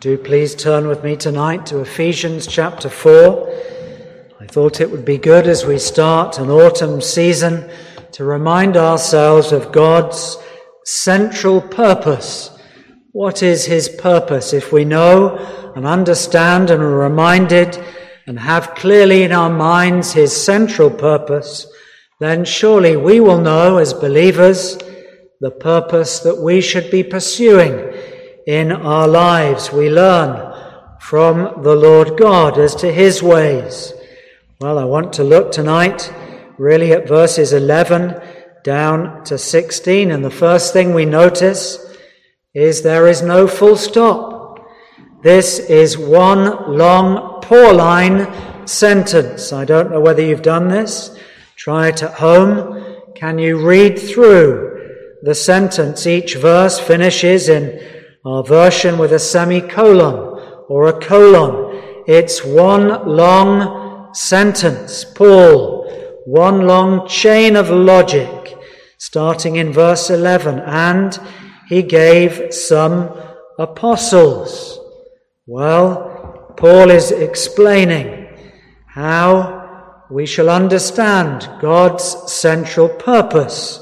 Do please turn with me tonight to Ephesians chapter 4. I thought it would be good as we start an autumn season to remind ourselves of God's central purpose. What is His purpose? If we know and understand and are reminded and have clearly in our minds His central purpose, then surely we will know as believers the purpose that we should be pursuing in our lives. We learn from the Lord God as to his ways. Well, I want to look tonight really at verses 11 down to 16. And the first thing we notice is there is no full stop. This is one long Pauline sentence. I don't know whether you've done this. Try it at home. Can you read through the sentence? Each verse finishes in our version with a semicolon or a colon. It's one long sentence. Paul, one long chain of logic, starting in verse 11. And he gave some apostles. Well, Paul is explaining how we shall understand God's central purpose.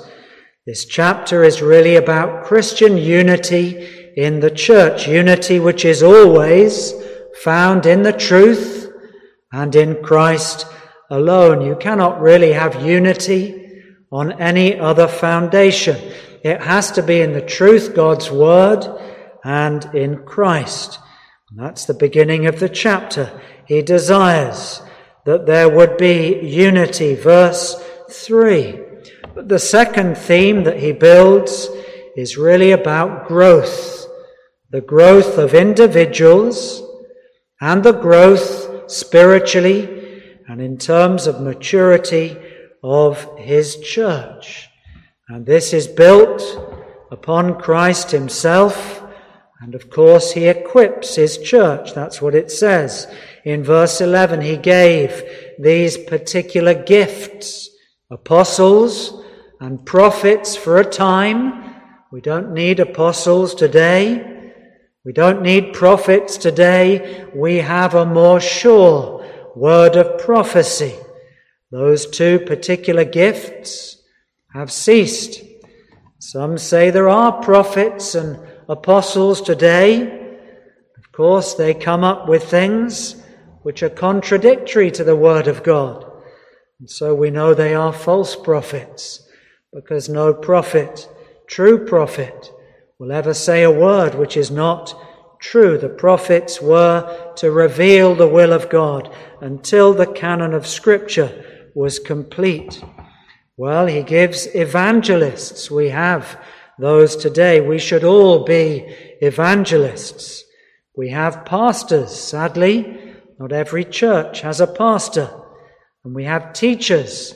This chapter is really about Christian unity in the church, unity which is always found in the truth and in Christ alone. You cannot really have unity on any other foundation. It has to be in the truth, God's word, and in Christ. And that's the beginning of the chapter. He desires that there would be unity. Verse 3. But the second theme that he builds is really about growth the growth of individuals and the growth spiritually and in terms of maturity of his church. And this is built upon Christ himself. And of course, he equips his church. That's what it says. In verse 11, he gave these particular gifts apostles and prophets for a time. We don't need apostles today. We don't need prophets today. We have a more sure word of prophecy. Those two particular gifts have ceased. Some say there are prophets and apostles today. Of course, they come up with things which are contradictory to the Word of God. And so we know they are false prophets because no prophet, true prophet, will ever say a word which is not true. The prophets were to reveal the will of God until the canon of Scripture was complete. Well, he gives evangelists. We have those today. We should all be evangelists. We have pastors. Sadly, not every church has a pastor. And we have teachers.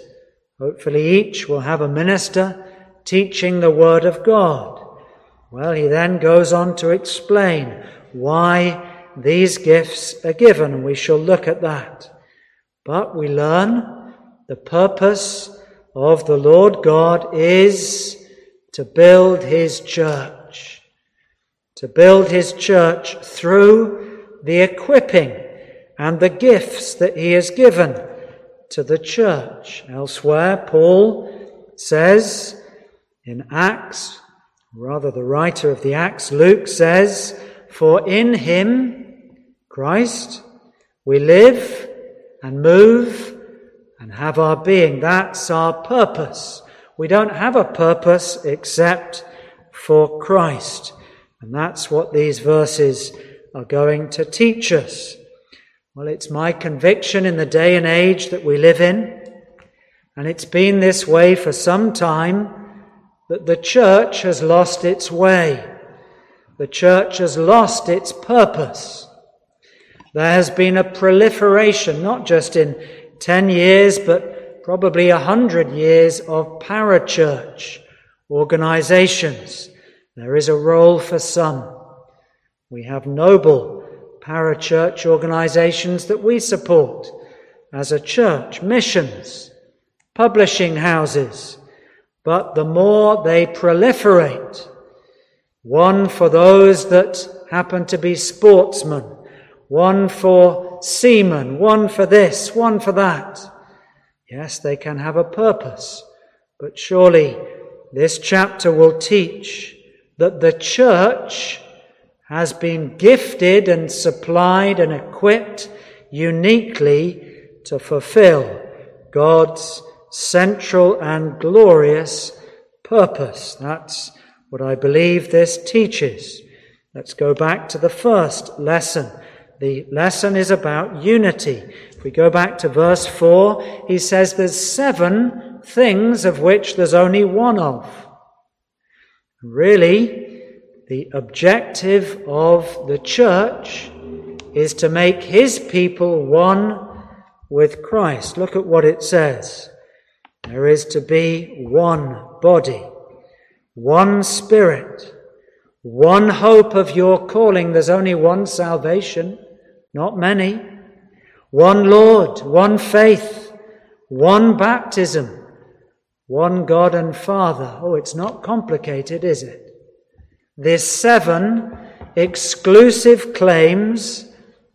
Hopefully, each will have a minister teaching the Word of God. Well, he then goes on to explain why these gifts are given, and we shall look at that. But we learn the purpose of the Lord God is to build his church. To build his church through the equipping and the gifts that he has given to the church. Elsewhere, Paul says in Acts Rather, the writer of the Acts, Luke, says, For in him, Christ, we live and move and have our being. That's our purpose. We don't have a purpose except for Christ. And that's what these verses are going to teach us. Well, it's my conviction in the day and age that we live in, and it's been this way for some time that the church has lost its way. The church has lost its purpose. There has been a proliferation, not just in 10 years, but probably a hundred years of parachurch organizations. There is a role for some. We have noble parachurch organizations that we support as a church, missions, publishing houses, but the more they proliferate, one for those that happen to be sportsmen, one for seamen, one for this, one for that. Yes, they can have a purpose, but surely this chapter will teach that the church has been gifted and supplied and equipped uniquely to fulfill God's central and glorious purpose. That's what I believe this teaches. Let's go back to the first lesson. The lesson is about unity. If we go back to verse 4, he says there's seven things of which there's only one of. Really, the objective of the church is to make his people one with Christ. Look at what it says. There is to be one body, one spirit, one hope of your calling. There's only one salvation, not many. One Lord, one faith, one baptism, one God and Father. Oh, it's not complicated, is it? There's seven exclusive claims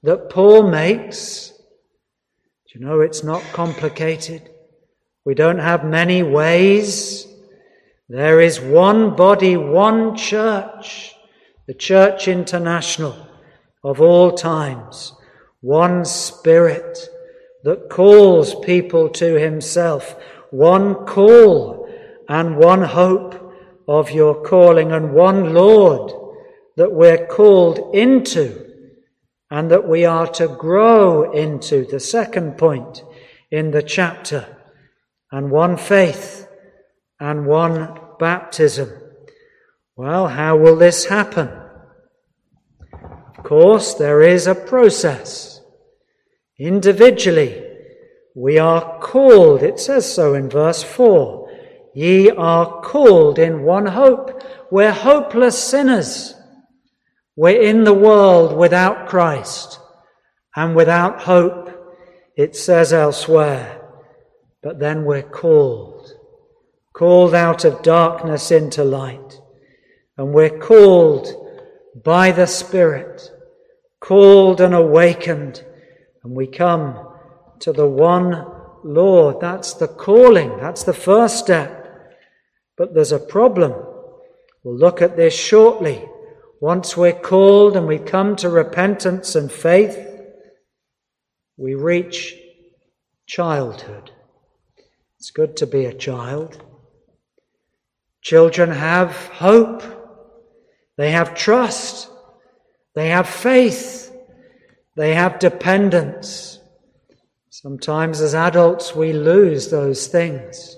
that Paul makes. Do you know it's not complicated? We don't have many ways. There is one body, one church, the Church International of all times, one Spirit that calls people to Himself, one call and one hope of your calling, and one Lord that we're called into and that we are to grow into. The second point in the chapter, and one faith and one baptism. Well, how will this happen? Of course, there is a process. Individually, we are called, it says so in verse 4. Ye are called in one hope. We're hopeless sinners. We're in the world without Christ and without hope, it says elsewhere. But then we're called, called out of darkness into light. And we're called by the Spirit, called and awakened. And we come to the one Lord. That's the calling. That's the first step. But there's a problem. We'll look at this shortly. Once we're called and we come to repentance and faith, we reach childhood. It's good to be a child. Children have hope. They have trust. They have faith. They have dependence. Sometimes as adults we lose those things.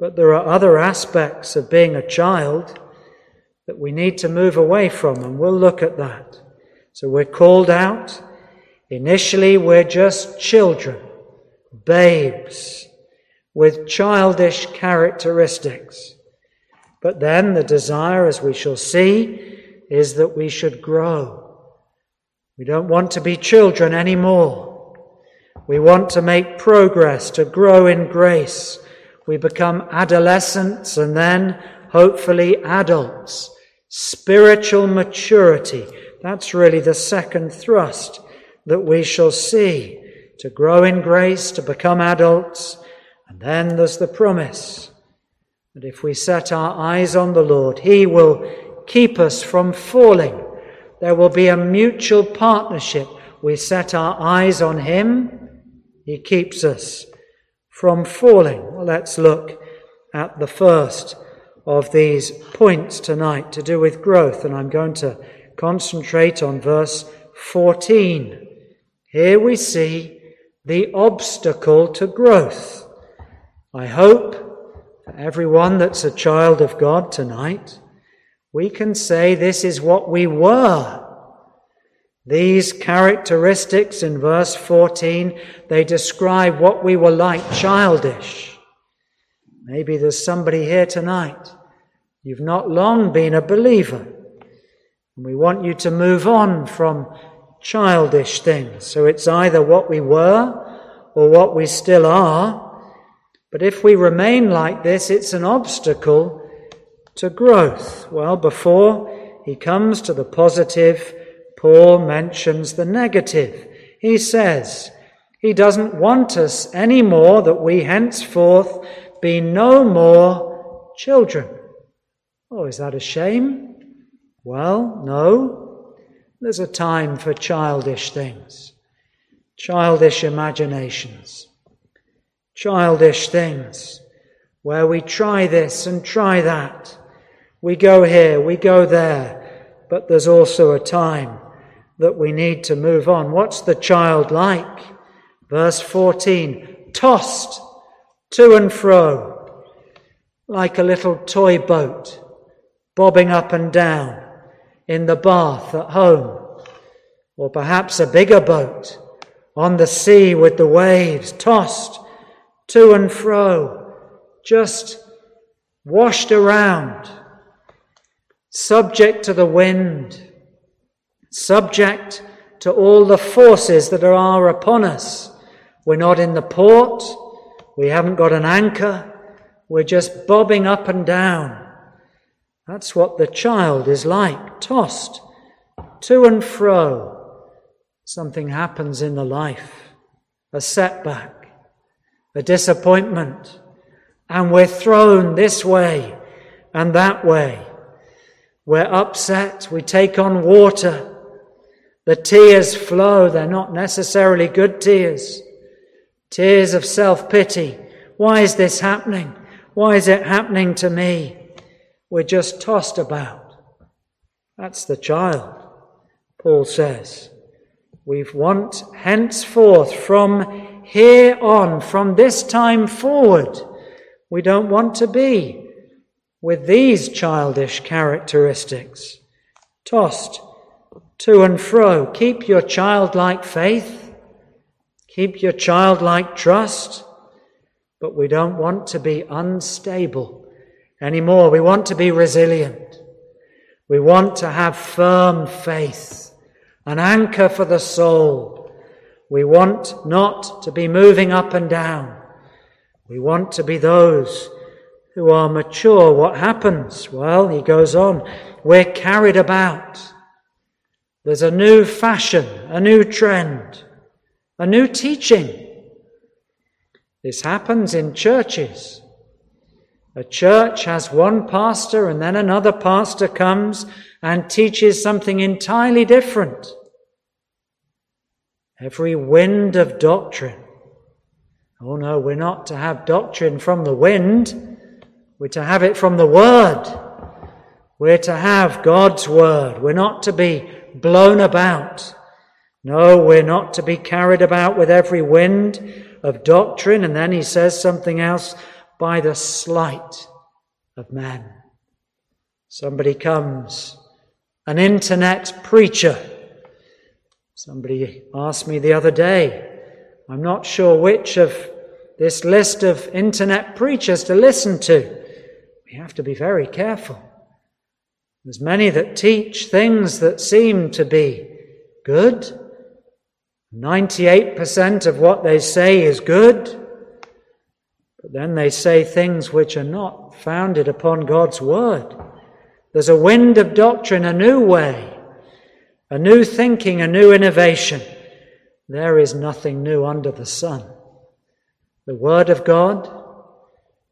But there are other aspects of being a child that we need to move away from, and we'll look at that. So we're called out. Initially, we're just children, babes, with childish characteristics. But then the desire, as we shall see, is that we should grow. We don't want to be children anymore. We want to make progress, to grow in grace. We become adolescents and then hopefully adults spiritual maturity. That's really the second thrust that we shall see to grow in grace, to become adults. And then there's the promise that if we set our eyes on the Lord, He will keep us from falling. There will be a mutual partnership. We set our eyes on Him, He keeps us from falling. Well, let's look at the first of these points tonight to do with growth, and I'm going to concentrate on verse 14. Here we see the obstacle to growth. I hope for everyone that's a child of God tonight, we can say this is what we were. These characteristics in verse 14, they describe what we were like childish. Maybe there's somebody here tonight. You've not long been a believer. And we want you to move on from childish things. So it's either what we were or what we still are. But if we remain like this, it's an obstacle to growth. Well, before he comes to the positive, Paul mentions the negative. He says, he doesn't want us any more that we henceforth be no more children. Oh, is that a shame? Well, no. There's a time for childish things, childish imaginations, childish things where we try this and try that. We go here, we go there, but there's also a time that we need to move on. What's the child like? Verse 14 tossed to and fro like a little toy boat, bobbing up and down in the bath at home, or perhaps a bigger boat on the sea with the waves, tossed to and fro, just washed around, subject to the wind, subject to all the forces that are upon us. We're not in the port. We haven't got an anchor. We're just bobbing up and down. That's what the child is like, tossed to and fro. Something happens in the life, a setback, a disappointment, and we're thrown this way and that way. We're upset, we take on water. The tears flow, they're not necessarily good tears. Tears of self pity. Why is this happening? Why is it happening to me? We're just tossed about. That's the child, Paul says. We want henceforth from here on, from this time forward, we don't want to be with these childish characteristics. Tossed to and fro. Keep your childlike faith. Keep your childlike trust. But we don't want to be unstable anymore. We want to be resilient. We want to have firm faith, an anchor for the soul. We want not to be moving up and down. We want to be those who are mature. What happens? Well, he goes on. We're carried about there's a new fashion, a new trend, a new teaching. This happens in churches. A church has one pastor and then another pastor comes and teaches something entirely different. Every wind of doctrine. Oh no, we're not to have doctrine from the wind. We're to have it from the Word. We're to have God's Word. We're not to be blown about. No, we're not to be carried about with every wind of doctrine. And then he says something else by the sleight of man. Somebody comes, an internet preacher. Somebody asked me the other day, I'm not sure which of this list of internet preachers to listen to. We have to be very careful. There's many that teach things that seem to be good. 98% of what they say is good. But then they say things which are not founded upon God's word. There's a wind of doctrine, a new way, a new thinking, a new innovation. There is nothing new under the sun. The Word of God,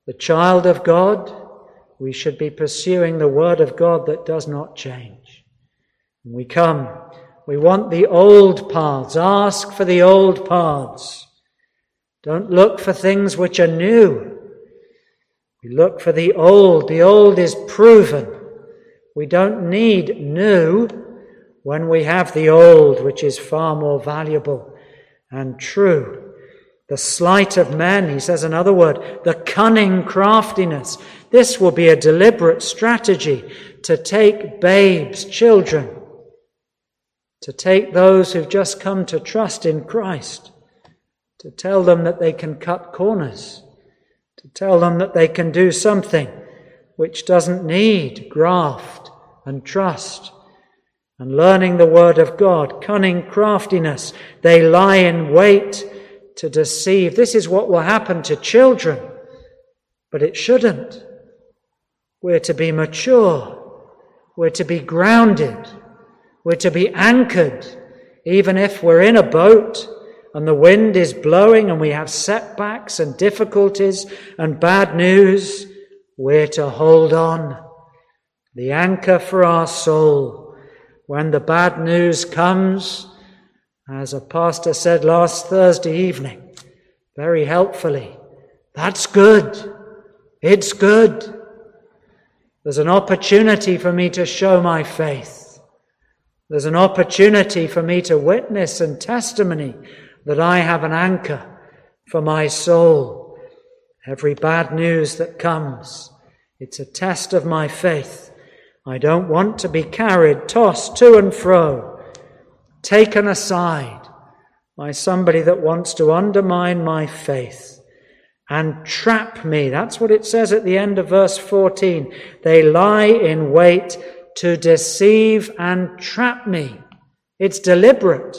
the child of God, we should be pursuing the Word of God that does not change. We come, we want the old paths. Ask for the old paths. Don't look for things which are new. We look for the old. The old is proven. We don't need new when we have the old, which is far more valuable and true. The sleight of men, he says another word, the cunning craftiness. This will be a deliberate strategy to take babes, children, to take those who've just come to trust in Christ, to tell them that they can cut corners, to tell them that they can do something which doesn't need graft and trust. And learning the word of God, cunning craftiness, they lie in wait to deceive. This is what will happen to children, but it shouldn't. We're to be mature. We're to be grounded. We're to be anchored, even if we're in a boat and the wind is blowing and we have setbacks and difficulties and bad news. We're to hold on. The anchor for our soul. When the bad news comes, as a pastor said last Thursday evening, very helpfully, that's good. It's good. There's an opportunity for me to show my faith. There's an opportunity for me to witness and testimony that I have an anchor for my soul. Every bad news that comes, it's a test of my faith. I don't want to be carried, tossed to and fro, taken aside by somebody that wants to undermine my faith and trap me. That's what it says at the end of verse 14. They lie in wait to deceive and trap me. It's deliberate.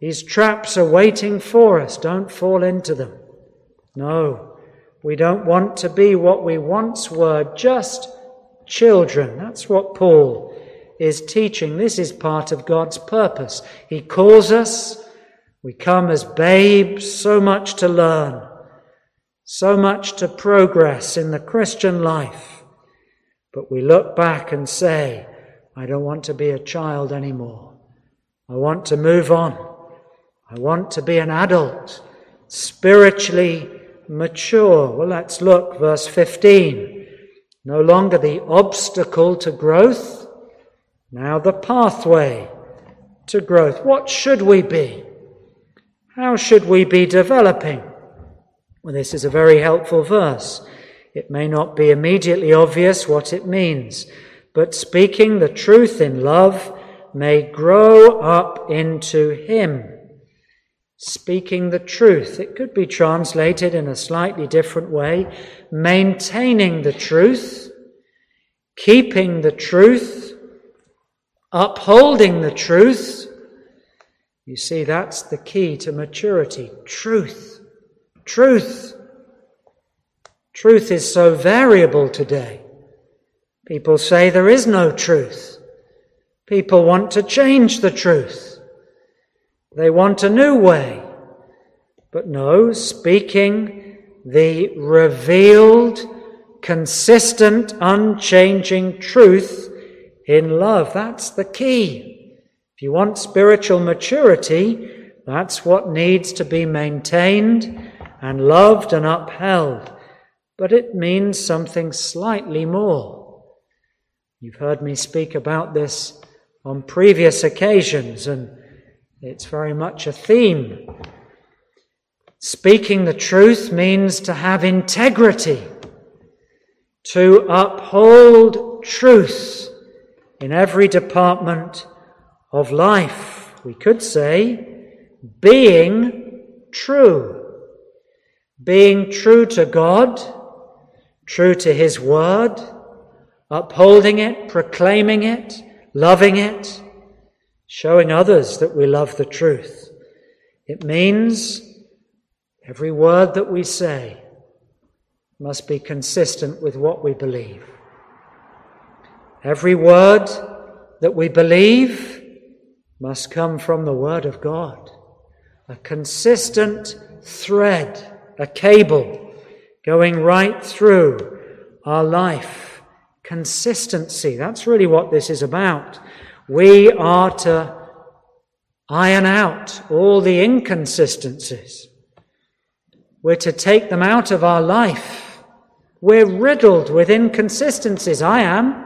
These traps are waiting for us. Don't fall into them. No, we don't want to be what we once were, just children. That's what Paul is teaching. This is part of God's purpose. He calls us we come as babes, so much to learn, so much to progress in the Christian life. But we look back and say, I don't want to be a child anymore. I want to move on. I want to be an adult, spiritually mature. Well, let's look, verse 15. No longer the obstacle to growth, now the pathway to growth. What should we be? How should we be developing? Well, this is a very helpful verse. It may not be immediately obvious what it means, but speaking the truth in love may grow up into Him. Speaking the truth. It could be translated in a slightly different way. Maintaining the truth, keeping the truth, upholding the truth, you see, that's the key to maturity truth. Truth. Truth is so variable today. People say there is no truth. People want to change the truth. They want a new way. But no, speaking the revealed, consistent, unchanging truth in love, that's the key. If you want spiritual maturity, that's what needs to be maintained and loved and upheld. But it means something slightly more. You've heard me speak about this on previous occasions, and it's very much a theme. Speaking the truth means to have integrity, to uphold truth in every department of life. We could say being true. Being true to God, true to His Word, upholding it, proclaiming it, loving it, showing others that we love the truth. It means every word that we say must be consistent with what we believe. Every word that we believe must come from the Word of God. A consistent thread, a cable going right through our life. Consistency. That's really what this is about. We are to iron out all the inconsistencies. We're to take them out of our life. We're riddled with inconsistencies. I am.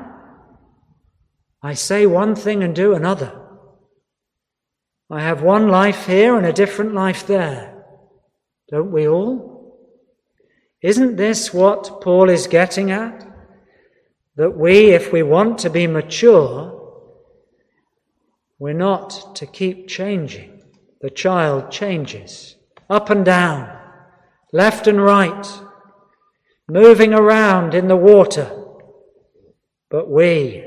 I say one thing and do another. I have one life here and a different life there. Don't we all? Isn't this what Paul is getting at? That we, if we want to be mature, we're not to keep changing. The child changes up and down, left and right, moving around in the water. But we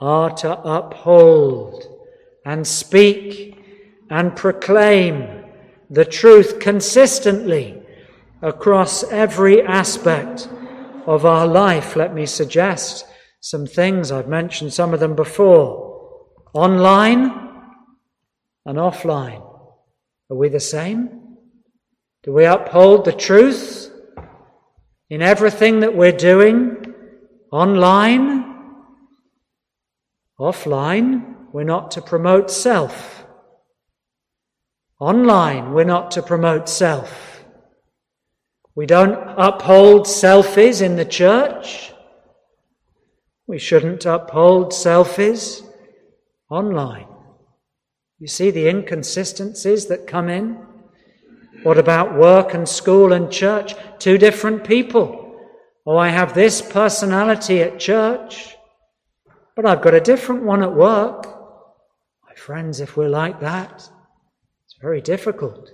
are to uphold and speak and proclaim the truth consistently across every aspect of our life, let me suggest. some things. I've mentioned some of them before. Online and offline. Are we the same? Do we uphold the truth in everything that we're doing? Online? Offline, we're not to promote self. Online, we're not to promote self. We don't uphold selfies in the church. We shouldn't uphold selfies online. You see the inconsistencies that come in? What about work and school and church? Two different people. Oh, I have this personality at church, but I've got a different one at work. My friends, if we're like that, it's very difficult.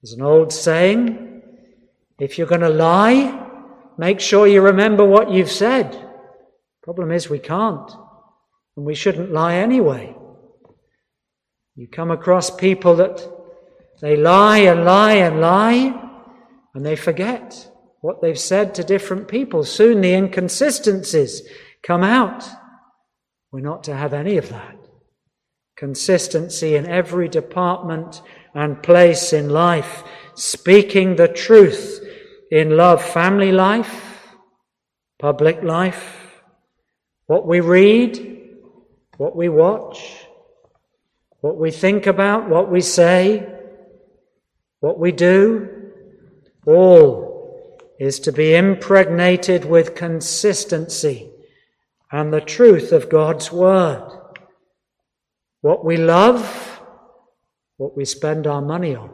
There's an old saying if you're going to lie, make sure you remember what you've said. Problem is, we can't, and we shouldn't lie anyway. You come across people that they lie and lie and lie, and they forget what they've said to different people. Soon the inconsistencies come out. We're not to have any of that. Consistency in every department and place in life, speaking the truth in love, family life, public life, what we read, what we watch, what we think about, what we say, what we do, all is to be impregnated with consistency and the truth of God's Word. What we love, what we spend our money on,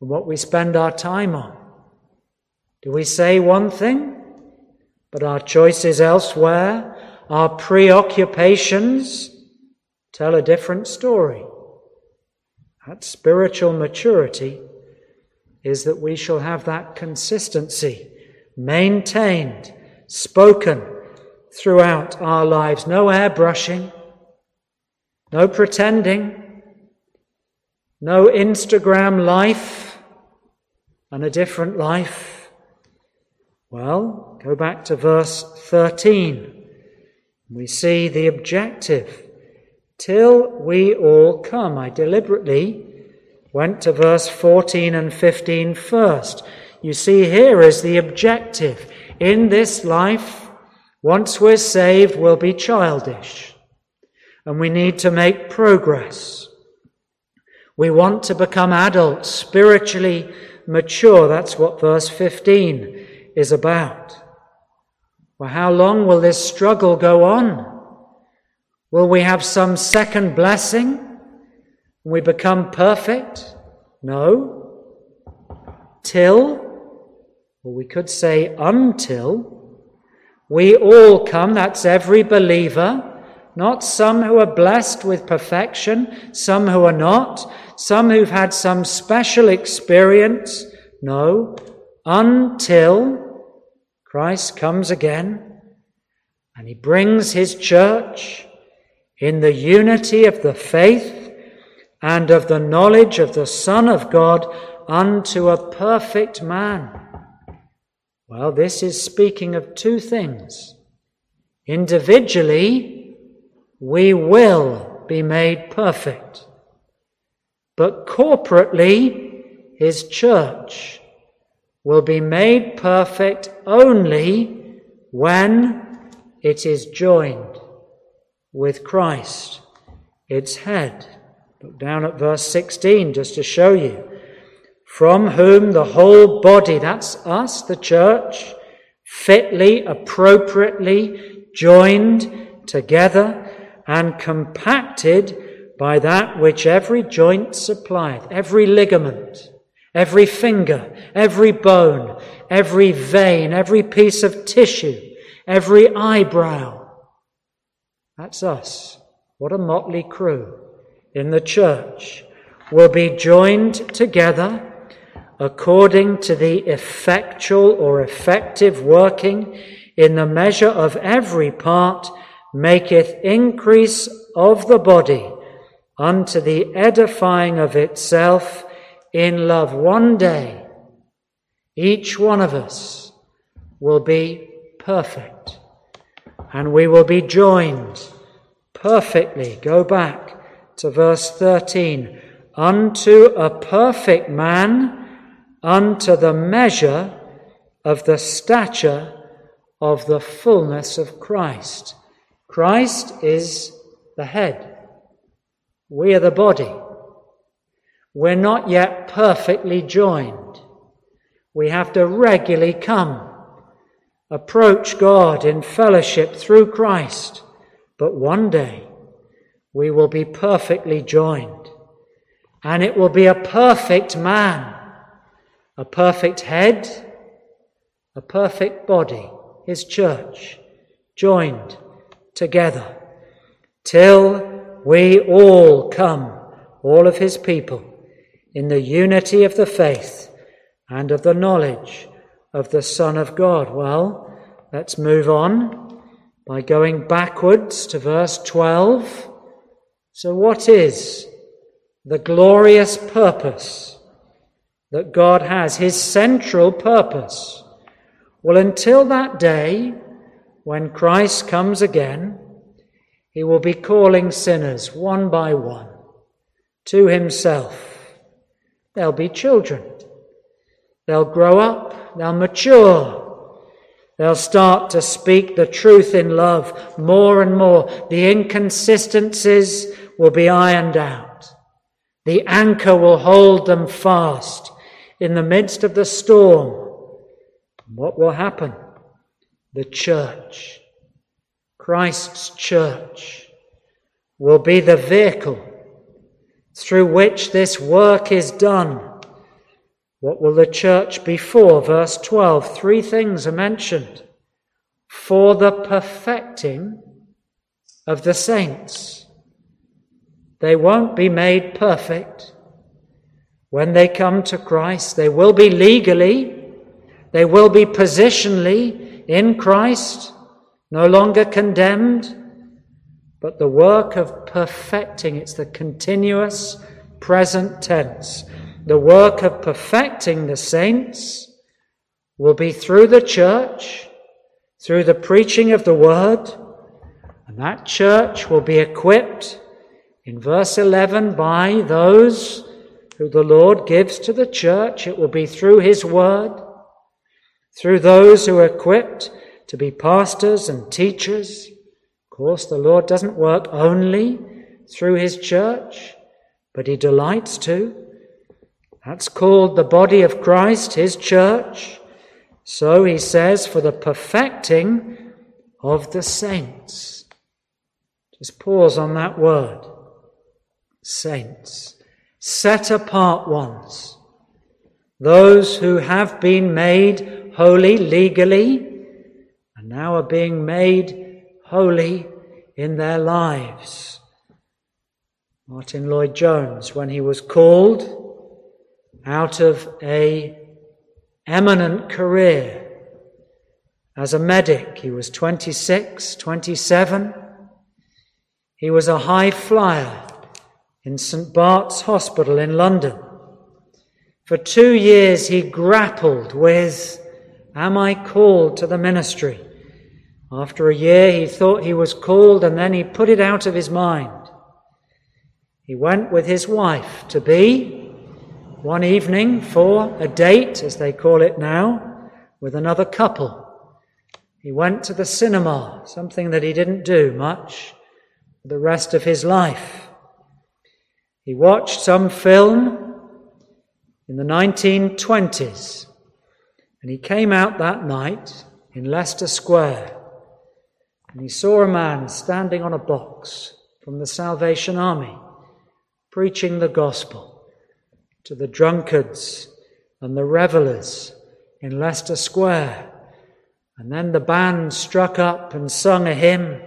and what we spend our time on. Do we say one thing, but our choices elsewhere our preoccupations tell a different story. That spiritual maturity is that we shall have that consistency maintained, spoken throughout our lives. No airbrushing, no pretending, no Instagram life and a different life. Well, go back to verse 13. We see the objective. Till we all come. I deliberately went to verse 14 and 15 first. You see, here is the objective. In this life, once we're saved, we'll be childish. And we need to make progress. We want to become adults, spiritually mature. That's what verse 15 is about. Well, how long will this struggle go on? Will we have some second blessing? We become perfect? No. Till, or we could say until, we all come, that's every believer, not some who are blessed with perfection, some who are not, some who've had some special experience. No, until Christ comes again and he brings his church in the unity of the faith and of the knowledge of the Son of God unto a perfect man. Well, this is speaking of two things. Individually, we will be made perfect. But corporately, his church will be made perfect only when it is joined with Christ, its head. Look down at verse 16 just to show you. From whom the whole body, that's us, the church, fitly, appropriately joined together and compacted by that which every joint supplieth, every ligament Every finger, every bone, every vein, every piece of tissue, every eyebrow. That's us. What a motley crew in the church will be joined together according to the effectual or effective working in the measure of every part maketh increase of the body unto the edifying of itself in love one day, each one of us will be perfect and we will be joined perfectly. Go back to verse 13. Unto a perfect man, unto the measure of the stature of the fullness of Christ. Christ is the head. We are the body. We're not yet perfectly joined. We have to regularly come, approach God in fellowship through Christ. But one day we will be perfectly joined. And it will be a perfect man, a perfect head, a perfect body, his church, joined together, till we all come, all of his people, in the unity of the faith and of the knowledge of the Son of God. Well, let's move on by going backwards to verse 12. So, what is the glorious purpose that God has, his central purpose? Well, until that day, when Christ comes again, he will be calling sinners one by one to himself. They'll be children. They'll grow up. They'll mature. They'll start to speak the truth in love more and more. The inconsistencies will be ironed out. The anchor will hold them fast in the midst of the storm. What will happen? The church, Christ's church, will be the vehicle through which this work is done. What will the church be for? Verse 12. Three things are mentioned. For the perfecting of the saints. They won't be made perfect. When they come to Christ, they will be legally they will be positionally in Christ, no longer condemned, but the work of perfecting, it's the continuous present tense. The work of perfecting the saints will be through the church, through the preaching of the word, and that church will be equipped in verse 11 by those who the Lord gives to the church. It will be through his word through those who are equipped to be pastors and teachers. Of course, the Lord doesn't work only through his church, but he delights to. That's called the body of Christ, his church. So he says, for the perfecting of the saints. Just pause on that word. Saints. Set apart ones. Those who have been made holy legally and now are being made holy in their lives. Martyn Lloyd-Jones, when he was called out of a eminent career as a medic, he was 26, 27. He was a high flyer in St. Bart's Hospital in London. For two years he grappled with Am I called to the ministry? After a year, he thought he was called and then he put it out of his mind. He went with his wife to be one evening for a date, as they call it now, with another couple. He went to the cinema, something that he didn't do much for the rest of his life. He watched some film in the 1920s and he came out that night in Leicester Square and he saw a man standing on a box from the Salvation Army preaching the gospel to the drunkards and the revelers in Leicester Square. And then the band struck up and sung a hymn,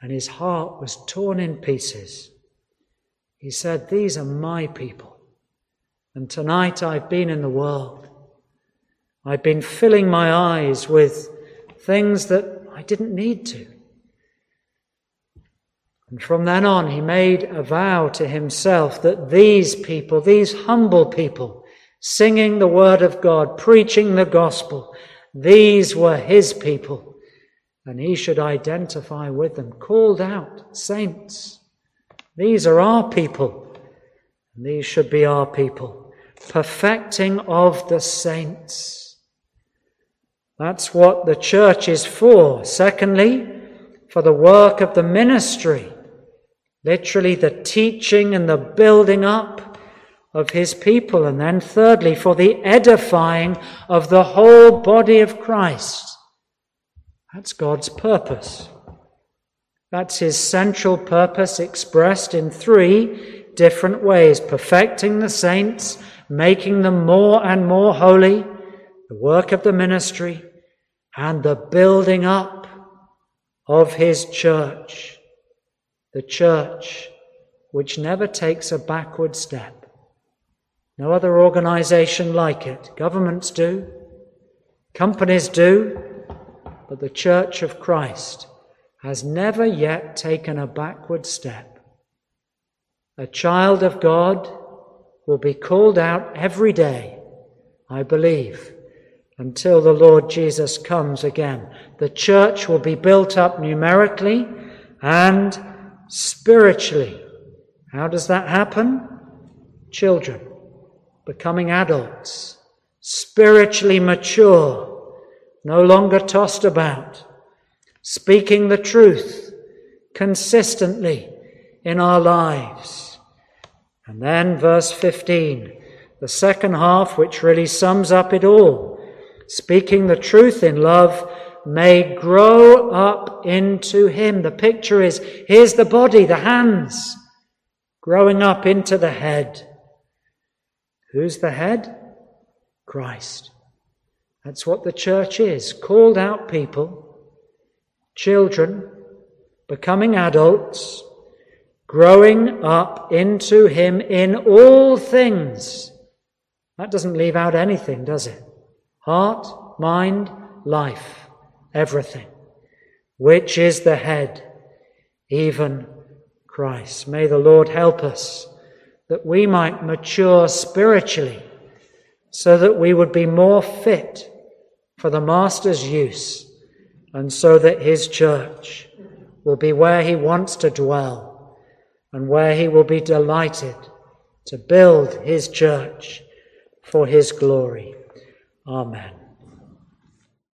and his heart was torn in pieces. He said, These are my people, and tonight I've been in the world. I've been filling my eyes with things that I didn't need to. And from then on, he made a vow to himself that these people, these humble people, singing the word of God, preaching the gospel, these were his people. and he should identify with them. Called out saints. These are our people, and these should be our people. Perfecting of the saints. That's what the church is for. Secondly, for the work of the ministry. Literally, the teaching and the building up of his people. And then, thirdly, for the edifying of the whole body of Christ. That's God's purpose. That's his central purpose expressed in three different ways perfecting the saints, making them more and more holy, the work of the ministry, and the building up of his church. The church which never takes a backward step. No other organization like it. Governments do, companies do, but the Church of Christ has never yet taken a backward step. A child of God will be called out every day, I believe, until the Lord Jesus comes again. The church will be built up numerically and spiritually. How does that happen? Children becoming adults, spiritually mature no longer tossed about, speaking the truth consistently in our lives. And then verse 15, the second half, which really sums up it all, speaking the truth in love may grow up into him. The picture is here's the body, the hands, growing up into the head. Who's the head? Christ. That's what the church is called out people, children, becoming adults, growing up into Him in all things. That doesn't leave out anything, does it? Heart, mind, life, everything. Which is the head, even Christ. May the Lord help us that we might mature spiritually so that we would be more fit for the Master's use, and so that his church will be where he wants to dwell and where he will be delighted to build his church for his glory. Amen.